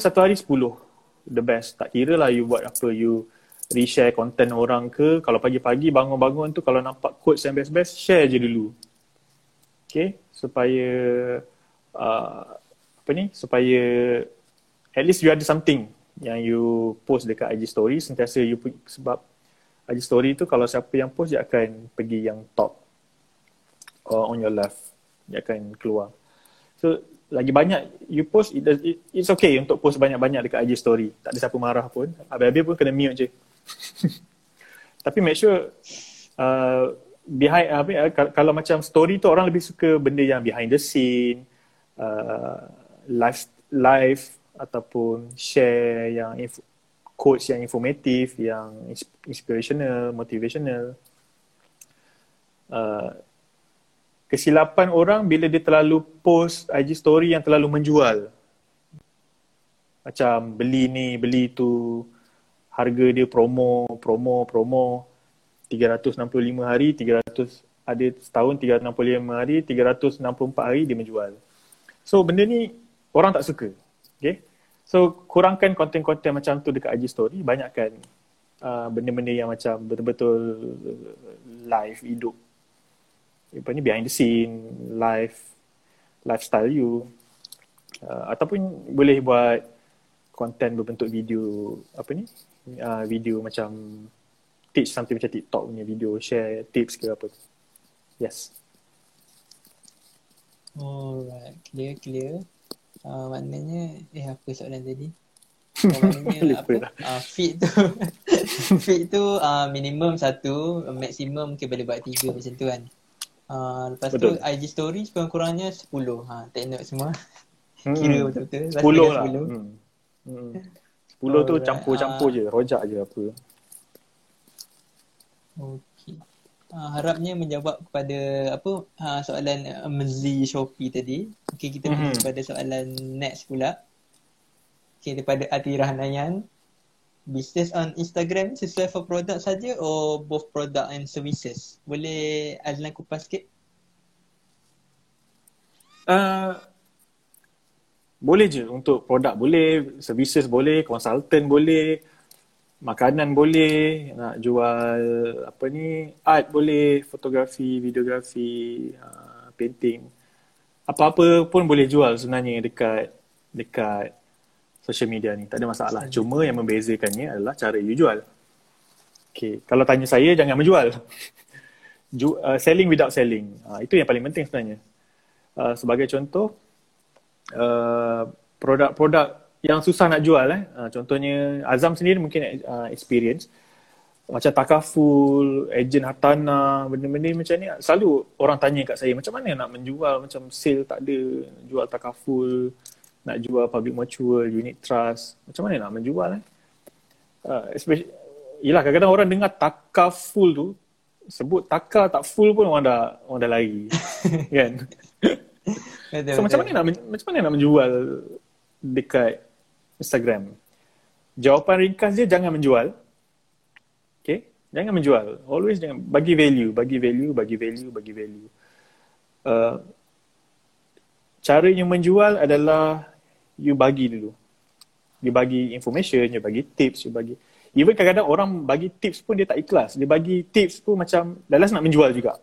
satu hari sepuluh. The best. Tak kira lah you buat apa, you reshare content orang ke. Kalau pagi-pagi bangun-bangun tu kalau nampak quotes yang best-best, share je dulu. Okay. Supaya, uh, apa ni, supaya at least you ada something yang you post dekat IG story sentiasa you put, sebab IG story tu kalau siapa yang post dia akan pergi yang top or on your left dia akan keluar so lagi banyak you post it, it, it's okay untuk post banyak-banyak dekat IG story tak ada siapa marah pun habis-habis pun kena mute je tapi make sure uh, behind uh, kalau macam story tu orang lebih suka benda yang behind the scene uh, live live ataupun share yang inf- quotes yang informatif, yang inspirational, motivational. Uh, kesilapan orang bila dia terlalu post IG story yang terlalu menjual. Macam beli ni, beli tu, harga dia promo, promo, promo. 365 hari, 300 ada setahun 365 hari, 364 hari dia menjual. So benda ni orang tak suka. Okay. So kurangkan konten-konten macam tu dekat IG story. Banyakkan uh, benda-benda yang macam betul-betul live, hidup. Apa ni behind the scene, live, lifestyle you. Uh, ataupun boleh buat konten berbentuk video apa ni uh, video macam teach something macam TikTok punya video share tips ke apa. Yes. Alright clear clear. Uh, maknanya eh apa soalan tadi? Uh, maknanya apa? uh, feed tu. Feed tu uh, minimum satu maksimum mungkin boleh buat tiga macam tu kan. Uh, lepas betul. tu IG story kurang-kurangnya sepuluh. Ha, take note semua. Hmm. kira betul-betul sepuluh lah. hmm. Hmm. Sepuluh tu campur-campur uh, je rojak je apa Okay. Uh, harapnya menjawab kepada apa uh, soalan uh, Mezi Shopee tadi. Okey kita pergi mm-hmm. kepada soalan next pula. Okey daripada Atirah Nayan. Business on Instagram sesuai for produk saja or both product and services? Boleh Azlan kupas sikit? Uh, boleh je untuk produk boleh, services boleh, consultant boleh, makanan boleh, nak jual apa ni, art boleh, fotografi, videografi, uh, painting. Apa-apa pun boleh jual sebenarnya dekat dekat social media ni. Tak ada masalah. Cuma yang membezakannya adalah cara you jual. Okay. Kalau tanya saya, jangan menjual. Ju, uh, selling without selling. Uh, itu yang paling penting sebenarnya. Uh, sebagai contoh, uh, produk-produk yang susah nak jual. Eh. Uh, contohnya, Azam sendiri mungkin uh, experience. Macam takaful, ejen hartanah, benda-benda macam ni. Selalu orang tanya kat saya, macam mana nak menjual? Macam sale tak ada, jual takaful nak jual public mutual, unit trust, macam mana nak menjual eh? Uh, especially, yelah kadang-kadang orang dengar taka full tu, sebut taka tak full pun orang dah orang dah lari. kan? So macam mana nak macam mana nak menjual dekat Instagram? Jawapan ringkas dia jangan menjual. Okay? Jangan menjual. Always jangan bagi value, bagi value, bagi value, bagi value. Uh, cara yang menjual adalah you bagi dulu. You bagi information, you bagi tips, you bagi Even kadang-kadang orang bagi tips pun dia tak ikhlas. Dia bagi tips pun macam dalas nak menjual juga.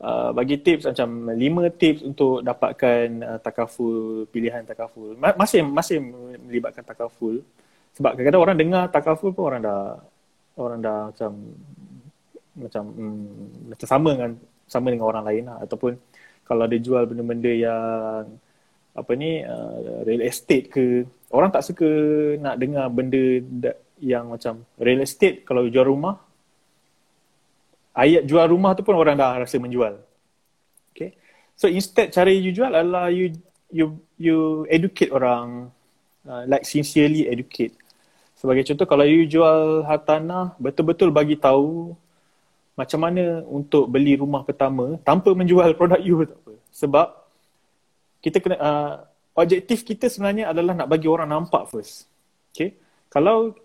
Uh, bagi tips macam lima tips untuk dapatkan uh, takaful, pilihan takaful. Masih masih melibatkan takaful. Sebab kadang-kadang orang dengar takaful pun orang dah orang dah macam macam hmm, macam sama dengan sama dengan orang lain lah. ataupun kalau dia jual benda-benda yang apa ni uh, real estate ke orang tak suka nak dengar benda yang macam real estate kalau jual rumah ayat jual rumah tu pun orang dah rasa menjual okay so instead cara you jual adalah you you you educate orang uh, like sincerely educate sebagai contoh kalau you jual hartanah betul-betul bagi tahu macam mana untuk beli rumah pertama tanpa menjual produk you tak apa sebab kita kena uh, objektif kita sebenarnya adalah nak bagi orang nampak first. Okay. Kalau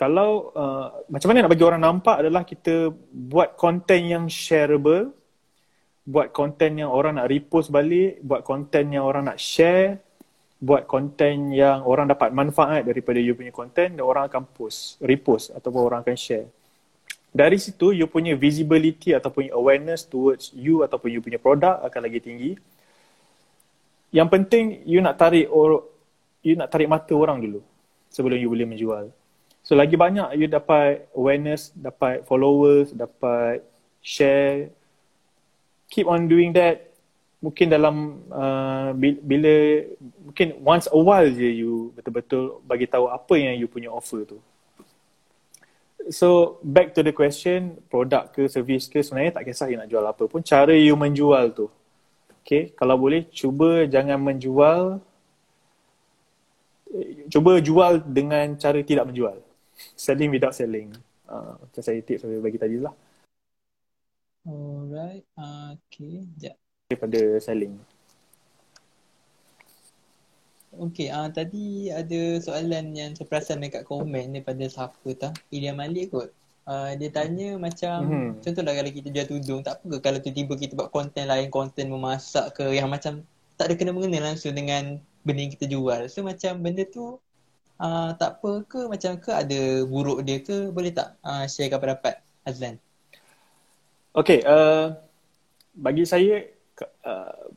kalau uh, macam mana nak bagi orang nampak adalah kita buat konten yang shareable, buat konten yang orang nak repost balik, buat konten yang orang nak share, buat konten yang orang dapat manfaat daripada you punya konten dan orang akan post, repost ataupun orang akan share. Dari situ you punya visibility ataupun awareness towards you ataupun you punya produk akan lagi tinggi yang penting you nak tarik or you nak tarik mata orang dulu sebelum you boleh menjual. So lagi banyak you dapat awareness, dapat followers, dapat share. Keep on doing that. Mungkin dalam uh, bila mungkin once a while je you betul-betul bagi tahu apa yang you punya offer tu. So back to the question, produk ke service ke sebenarnya tak kisah you nak jual apa pun, cara you menjual tu Okay, kalau boleh cuba jangan menjual cuba jual dengan cara tidak menjual. Selling without selling. Uh, macam saya tips saya bagi tadi lah. Alright, uh, okay, sekejap. Daripada selling. Okay, uh, tadi ada soalan yang saya perasan dekat komen daripada siapa tak? Ilya Malik kot uh, dia tanya macam mm-hmm. contohlah kalau kita jual tudung tak apa ke kalau tiba-tiba kita buat konten lain konten memasak ke yang macam tak ada kena mengena langsung dengan benda yang kita jual so macam benda tu uh, tak apa ke? Macam ke? Ada buruk dia ke? Boleh tak uh, share pendapat Azlan? Okay uh, bagi saya uh,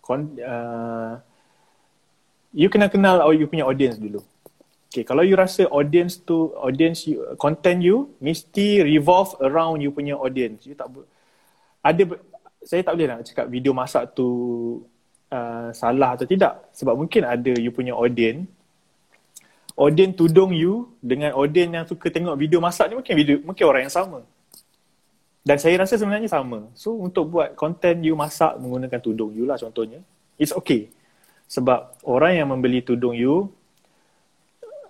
kon, uh, you kena kenal you punya audience dulu. Okay, kalau you rasa audience tu, audience you, content you mesti revolve around you punya audience. You tak ada, saya tak boleh nak cakap video masak tu uh, salah atau tidak. Sebab mungkin ada you punya audience, audience tudung you dengan audience yang suka tengok video masak ni mungkin video, mungkin orang yang sama. Dan saya rasa sebenarnya sama. So untuk buat content you masak menggunakan tudung you lah contohnya, it's okay. Sebab orang yang membeli tudung you,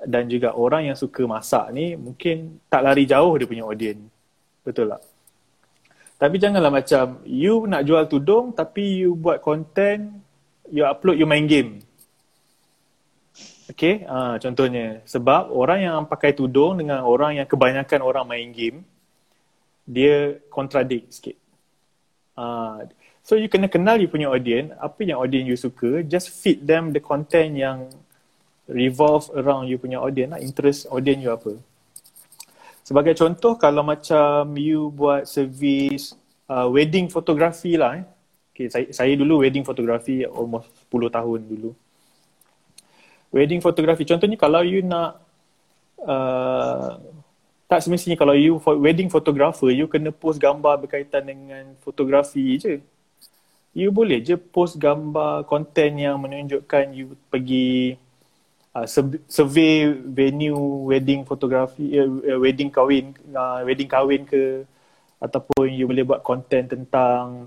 dan juga orang yang suka masak ni mungkin tak lari jauh dia punya audience. Betul tak? Tapi janganlah macam you nak jual tudung tapi you buat content, you upload you main game. Okay, uh, contohnya. Sebab orang yang pakai tudung dengan orang yang kebanyakan orang main game, dia contradict sikit. Uh, so you kena kenal you punya audience, apa yang audience you suka, just feed them the content yang revolve around you punya audience lah, interest audience you apa. Sebagai contoh kalau macam you buat servis uh, wedding photography lah eh. Okay, saya, saya dulu wedding photography almost 10 tahun dulu. Wedding photography. Contohnya kalau you nak uh, tak semestinya kalau you for wedding photographer you kena post gambar berkaitan dengan fotografi je. You boleh je post gambar konten yang menunjukkan you pergi uh, survey venue wedding fotografi uh, wedding kahwin uh, wedding kahwin ke ataupun you boleh buat konten tentang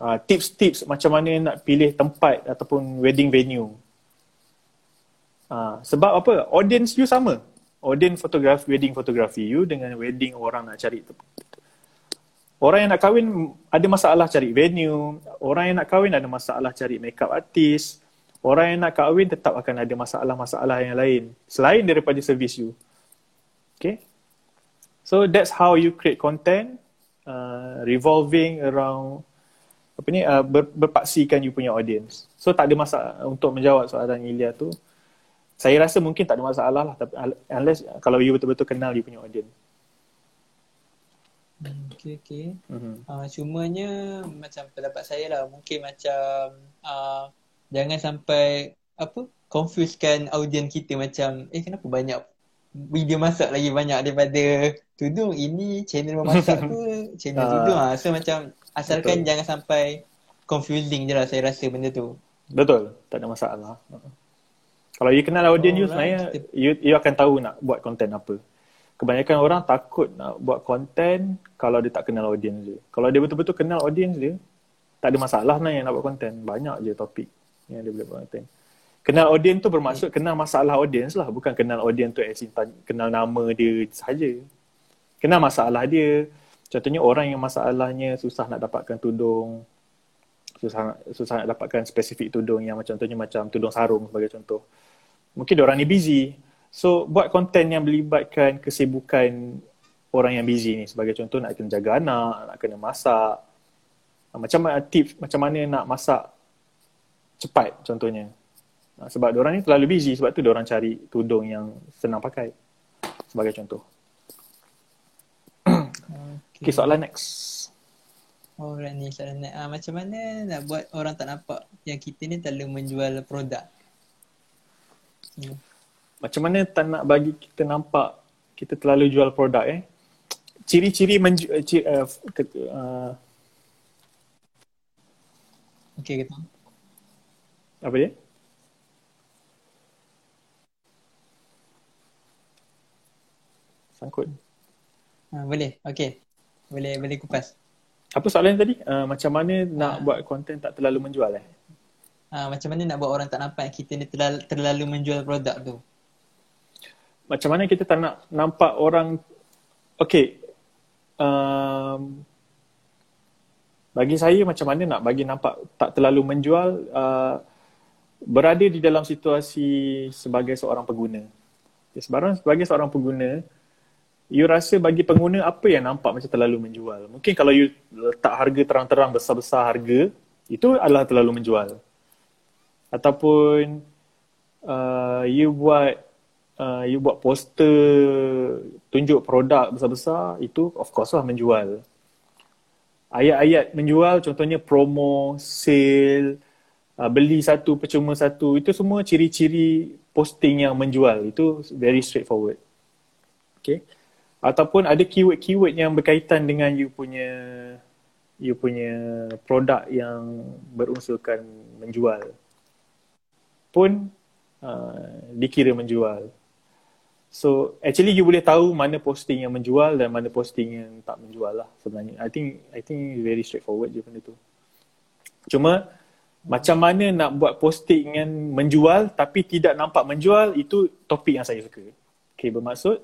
uh, tips-tips macam mana nak pilih tempat ataupun wedding venue uh, sebab apa audience you sama audience photograph wedding photography you dengan wedding orang nak cari Orang yang nak kahwin ada masalah cari venue. Orang yang nak kahwin ada masalah cari makeup artist. Orang yang nak kahwin tetap akan ada masalah-masalah yang lain. Selain daripada service you. Okay. So that's how you create content uh, revolving around apa ni uh, ber, berpaksikan you punya audience. So tak ada masalah untuk menjawab soalan Ilya tu. Saya rasa mungkin tak ada masalah lah tapi unless kalau you betul-betul kenal you punya audience. Hmm, okay, okay. Mm-hmm. Uh, cumanya macam pendapat saya lah mungkin macam uh, jangan sampai apa confusekan audience kita macam eh kenapa banyak video masak lagi banyak daripada tudung ini channel memasak tu channel uh, tudung ah so macam asalkan betul. jangan sampai confusing je lah saya rasa benda tu betul tak ada masalah kalau you kenal audience oh, you sebenarnya kita... you, you akan tahu nak buat content apa kebanyakan orang takut nak buat konten kalau dia tak kenal audience dia. Kalau dia betul-betul kenal audience dia, tak ada masalah nak yang nak buat konten. Banyak je topik yang dia boleh buat konten. Kenal audience tu bermaksud kenal masalah audience lah. Bukan kenal audience tu as in kenal nama dia saja. Kenal masalah dia. Contohnya orang yang masalahnya susah nak dapatkan tudung. Susah, susah nak dapatkan spesifik tudung yang macam contohnya macam tudung sarung sebagai contoh. Mungkin orang ni busy. So buat konten yang melibatkan kesibukan orang yang busy ni sebagai contoh nak kena jaga anak, nak kena masak. Ah, macam mana tips macam mana nak masak cepat contohnya. Ah, sebab orang ni terlalu busy sebab tu orang cari tudung yang senang pakai sebagai contoh. Okay, okay soalan next. Oh, ni soalan next. Uh, macam mana nak buat orang tak nampak yang kita ni terlalu menjual produk? Hmm macam mana tak nak bagi kita nampak kita terlalu jual produk eh ciri-ciri menju- uh, ciri, uh, uh, Okay, kita. Apa dia? Sangkut. Ha, boleh. Okay. Boleh boleh kupas. Apa soalan tadi? Uh, macam mana nak ha. buat konten tak terlalu menjual eh? Ha, macam mana nak buat orang tak nampak kita ni terlalu, terlalu menjual produk tu? macam mana kita tak nak nampak orang okay um, bagi saya macam mana nak bagi nampak tak terlalu menjual uh, berada di dalam situasi sebagai seorang pengguna. Okay, sebarang sebagai seorang pengguna you rasa bagi pengguna apa yang nampak macam terlalu menjual? Mungkin kalau you letak harga terang-terang besar-besar harga itu adalah terlalu menjual ataupun uh, you buat uh, you buat poster tunjuk produk besar-besar itu of course lah menjual. Ayat-ayat menjual contohnya promo sale uh, beli satu percuma satu itu semua ciri-ciri posting yang menjual. Itu very straightforward. Okay. Ataupun ada keyword-keyword yang berkaitan dengan you punya you punya produk yang berunsurkan menjual pun uh, dikira menjual So actually you boleh tahu mana posting yang menjual dan mana posting yang tak menjual lah sebenarnya. I think I think very straightforward je benda tu. Cuma macam mana nak buat posting yang menjual tapi tidak nampak menjual itu topik yang saya suka. Okay bermaksud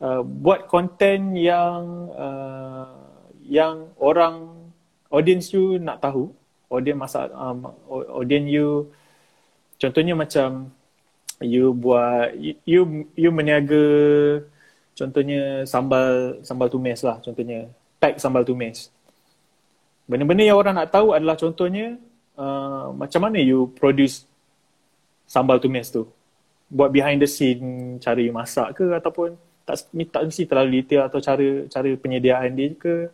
uh, buat konten yang uh, yang orang audience you nak tahu, audience masa um, audience you contohnya macam you buat you you meniaga contohnya sambal sambal tumis lah contohnya. Pack sambal tumis. Benda-benda yang orang nak tahu adalah contohnya uh, macam mana you produce sambal tumis tu? Buat behind the scene cara you masak ke ataupun tak tak mesti terlalu detail atau cara cara penyediaan dia ke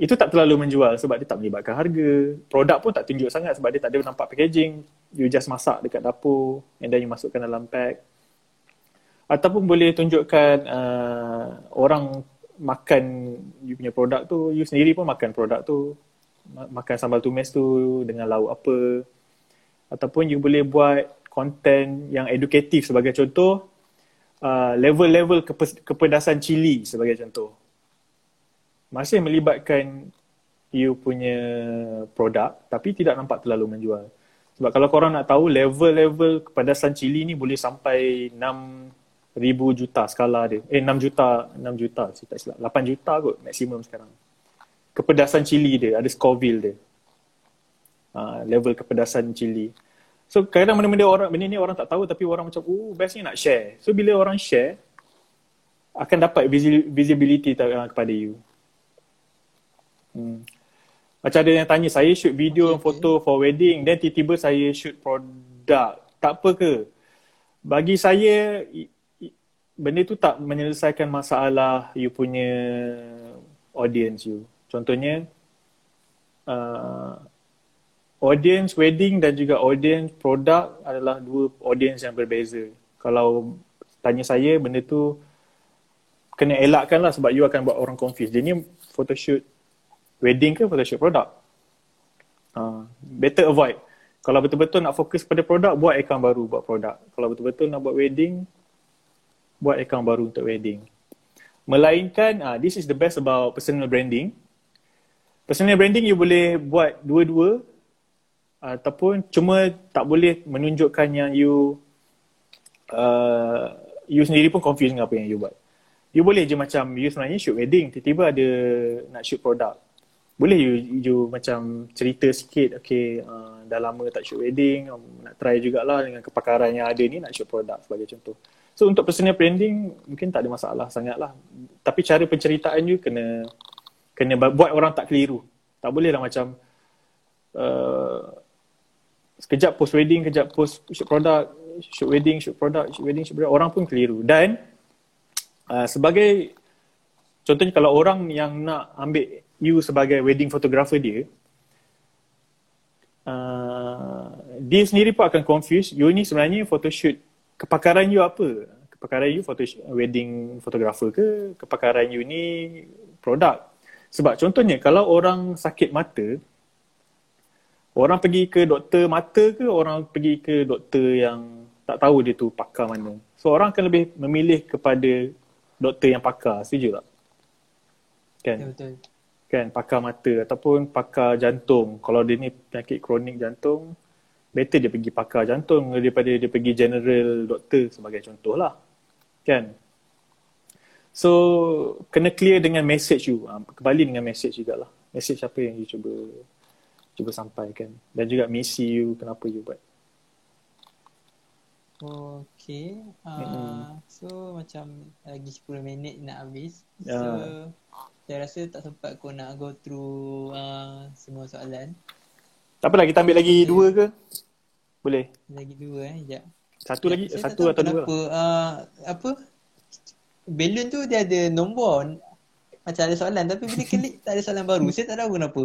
itu tak terlalu menjual sebab dia tak melibatkan harga. Produk pun tak tunjuk sangat sebab dia tak ada nampak packaging. You just masak dekat dapur and then you masukkan dalam pack. Ataupun boleh tunjukkan uh, orang makan you punya produk tu, you sendiri pun makan produk tu. Makan sambal tumis tu dengan lauk apa. Ataupun you boleh buat konten yang edukatif sebagai contoh. Uh, level-level kepedasan cili sebagai contoh masih melibatkan you punya produk tapi tidak nampak terlalu menjual. Sebab kalau korang nak tahu level-level kepedasan cili ni boleh sampai 6 ribu juta skala dia. Eh 6 juta, 6 juta sih tak silap. 8 juta kot maksimum sekarang. Kepedasan cili dia, ada Scoville dia. Uh, level kepedasan cili. So kadang benda-benda orang, benda ni orang tak tahu tapi orang macam, oh bestnya nak share. So bila orang share, akan dapat visibility kepada you. Hmm. Macam ada yang tanya, saya shoot video okay, foto for wedding, then tiba-tiba saya shoot produk. Tak apa ke? Bagi saya, benda tu tak menyelesaikan masalah you punya audience you. Contohnya, uh, audience wedding dan juga audience produk adalah dua audience yang berbeza. Kalau tanya saya, benda tu kena elakkan lah sebab you akan buat orang confused. Jadi photoshoot wedding ke photoshoot produk. Uh, better avoid. Kalau betul-betul nak fokus pada produk, buat account baru buat produk. Kalau betul-betul nak buat wedding, buat account baru untuk wedding. Melainkan, uh, this is the best about personal branding. Personal branding you boleh buat dua-dua ataupun cuma tak boleh menunjukkan yang you uh, you sendiri pun confused dengan apa yang you buat. You boleh je macam you sebenarnya shoot wedding, tiba-tiba ada nak shoot produk boleh you, you macam cerita sikit okay uh, dah lama tak shoot wedding um, nak try jugalah dengan kepakaran yang ada ni nak shoot produk sebagai contoh. So untuk personal branding mungkin tak ada masalah sangat lah tapi cara penceritaan you kena kena buat orang tak keliru. Tak boleh lah macam uh, sekejap post wedding kejap post shoot produk shoot wedding shoot produk shoot wedding shoot produk orang pun keliru. Dan uh, sebagai contohnya kalau orang yang nak ambil you sebagai wedding photographer dia uh, dia sendiri pun akan confuse you ni sebenarnya photoshoot kepakaran you apa? Kepakaran you photo wedding photographer ke? Kepakaran you ni produk? Sebab contohnya kalau orang sakit mata orang pergi ke doktor mata ke orang pergi ke doktor yang tak tahu dia tu pakar mana. So orang akan lebih memilih kepada doktor yang pakar. Setuju tak? Kan? Ya, betul kan pakar mata ataupun pakar jantung. Kalau dia ni penyakit kronik jantung better dia pergi pakar jantung daripada dia pergi general doktor sebagai contoh lah kan? So kena clear dengan message you. Ah, kembali dengan message juga lah message apa yang you cuba cuba sampaikan. Dan juga misi you kenapa you buat Okay. Uh, mm-hmm. So macam lagi 10 minit nak habis. So uh saya rasa tak sempat kau nak go through uh, semua soalan. Tak apalah kita ambil lagi dua ke? Boleh. Lagi dua eh, sekejap. Satu lagi, satu atau kenapa, dua. Uh, apa? Balloon tu dia ada nombor macam ada soalan tapi bila klik tak ada soalan baru. Saya tak tahu kenapa.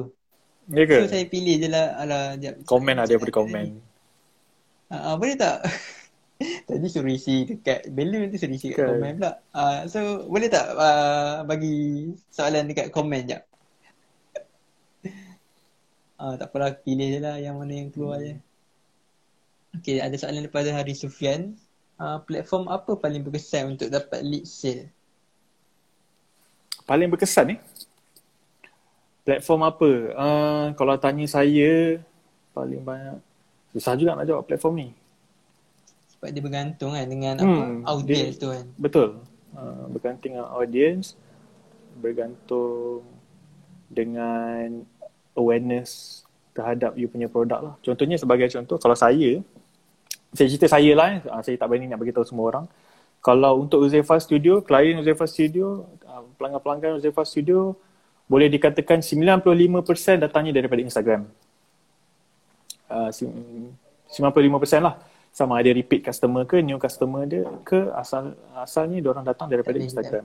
Ya ke? So saya pilih je lah. Alah, komen lah dia boleh komen. Uh, boleh tak? Tadi suruh isi dekat balloon tu suruh isi kat komen pula. Uh, so boleh tak uh, bagi soalan dekat komen jap? uh, tak apalah pilih je lah yang mana yang keluar hmm. je. Okay ada soalan daripada Hari Sufian. Uh, platform apa paling berkesan untuk dapat lead sale? Paling berkesan ni? Eh? Platform apa? Uh, kalau tanya saya paling banyak susah juga nak jawab platform ni sebab dia bergantung kan dengan hmm, apa audience tu kan. betul. Uh, bergantung dengan audience bergantung dengan awareness terhadap you punya produk lah. Contohnya sebagai contoh kalau saya saya cerita saya lah eh. Ah, saya tak berani nak beritahu semua orang. Kalau untuk Uzefa Studio klien Uzefa Studio uh, pelanggan-pelanggan Uzefa Studio boleh dikatakan 95% datangnya daripada Instagram. Uh, 95% lah sama ada repeat customer ke new customer dia ke asal asalnya dia orang datang daripada Instagram.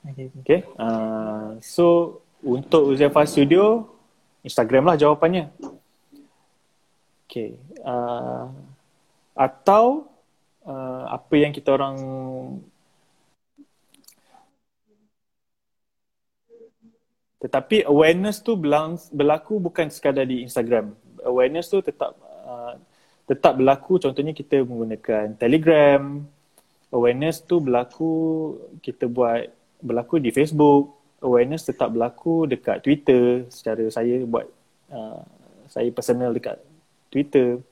Okay. Okay. Uh, so untuk Uzefa Studio, Instagram lah jawapannya. Okay. Uh, atau uh, apa yang kita orang tetapi awareness tu berlaku bukan sekadar di Instagram. Awareness tu tetap uh, tetap berlaku contohnya kita menggunakan Telegram. Awareness tu berlaku kita buat berlaku di Facebook. Awareness tetap berlaku dekat Twitter secara saya buat uh, saya personal dekat Twitter.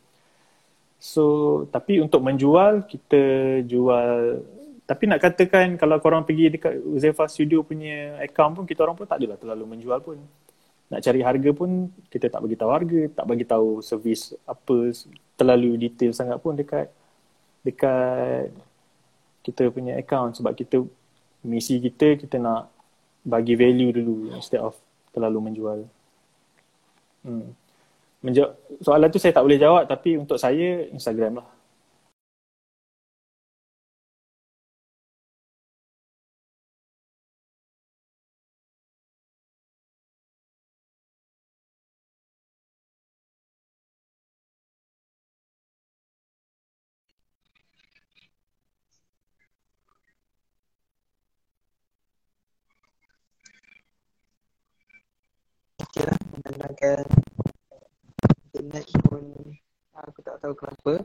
So tapi untuk menjual kita jual tapi nak katakan kalau korang pergi dekat Uzefa Studio punya account pun kita orang pun tak adalah terlalu menjual pun. Nak cari harga pun kita tak bagi tahu harga, tak bagi tahu servis apa terlalu detail sangat pun dekat dekat kita punya account sebab kita misi kita kita nak bagi value dulu instead of terlalu menjual. Hmm. Menja- soalan tu saya tak boleh jawab tapi untuk saya Instagram lah. Okay lah, menggunakan internet pun aku tak tahu kenapa.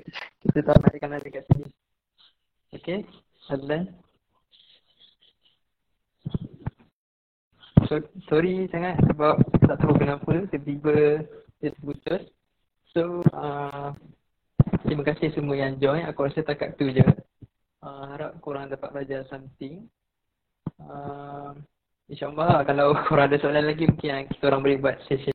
Kita, kita tak naikkan lagi kat sini. Okay, Adlan. So, sorry sangat sebab tak tahu kenapa tiba-tiba dia terputus. So, uh, terima kasih semua yang join. Aku rasa takat tu je. Uh, harap korang dapat belajar something. Uh, InsyaAllah kalau korang ada soalan lagi mungkin kita orang boleh buat session